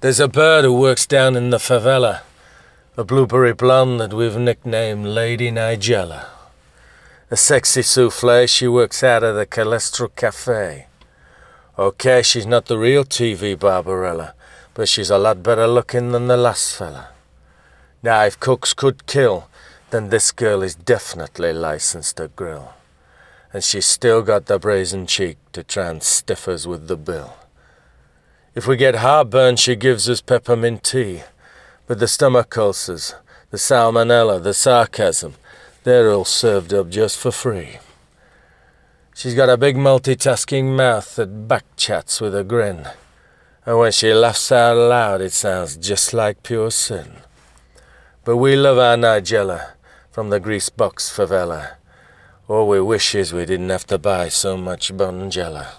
There's a bird who works down in the favela, a blueberry blonde that we've nicknamed Lady Nigella. A sexy souffle, she works out of the Calestro Cafe. Okay, she's not the real TV Barbarella, but she's a lot better looking than the last fella. Now, if cooks could kill, then this girl is definitely licensed to grill. And she's still got the brazen cheek to try and stiff us with the bill. If we get heartburn, she gives us peppermint tea. But the stomach ulcers, the salmonella, the sarcasm, they're all served up just for free. She's got a big multitasking mouth that backchats with a grin. And when she laughs out loud, it sounds just like pure sin. But we love our Nigella from the Greasebox favela. All we wish is we didn't have to buy so much Bonjela.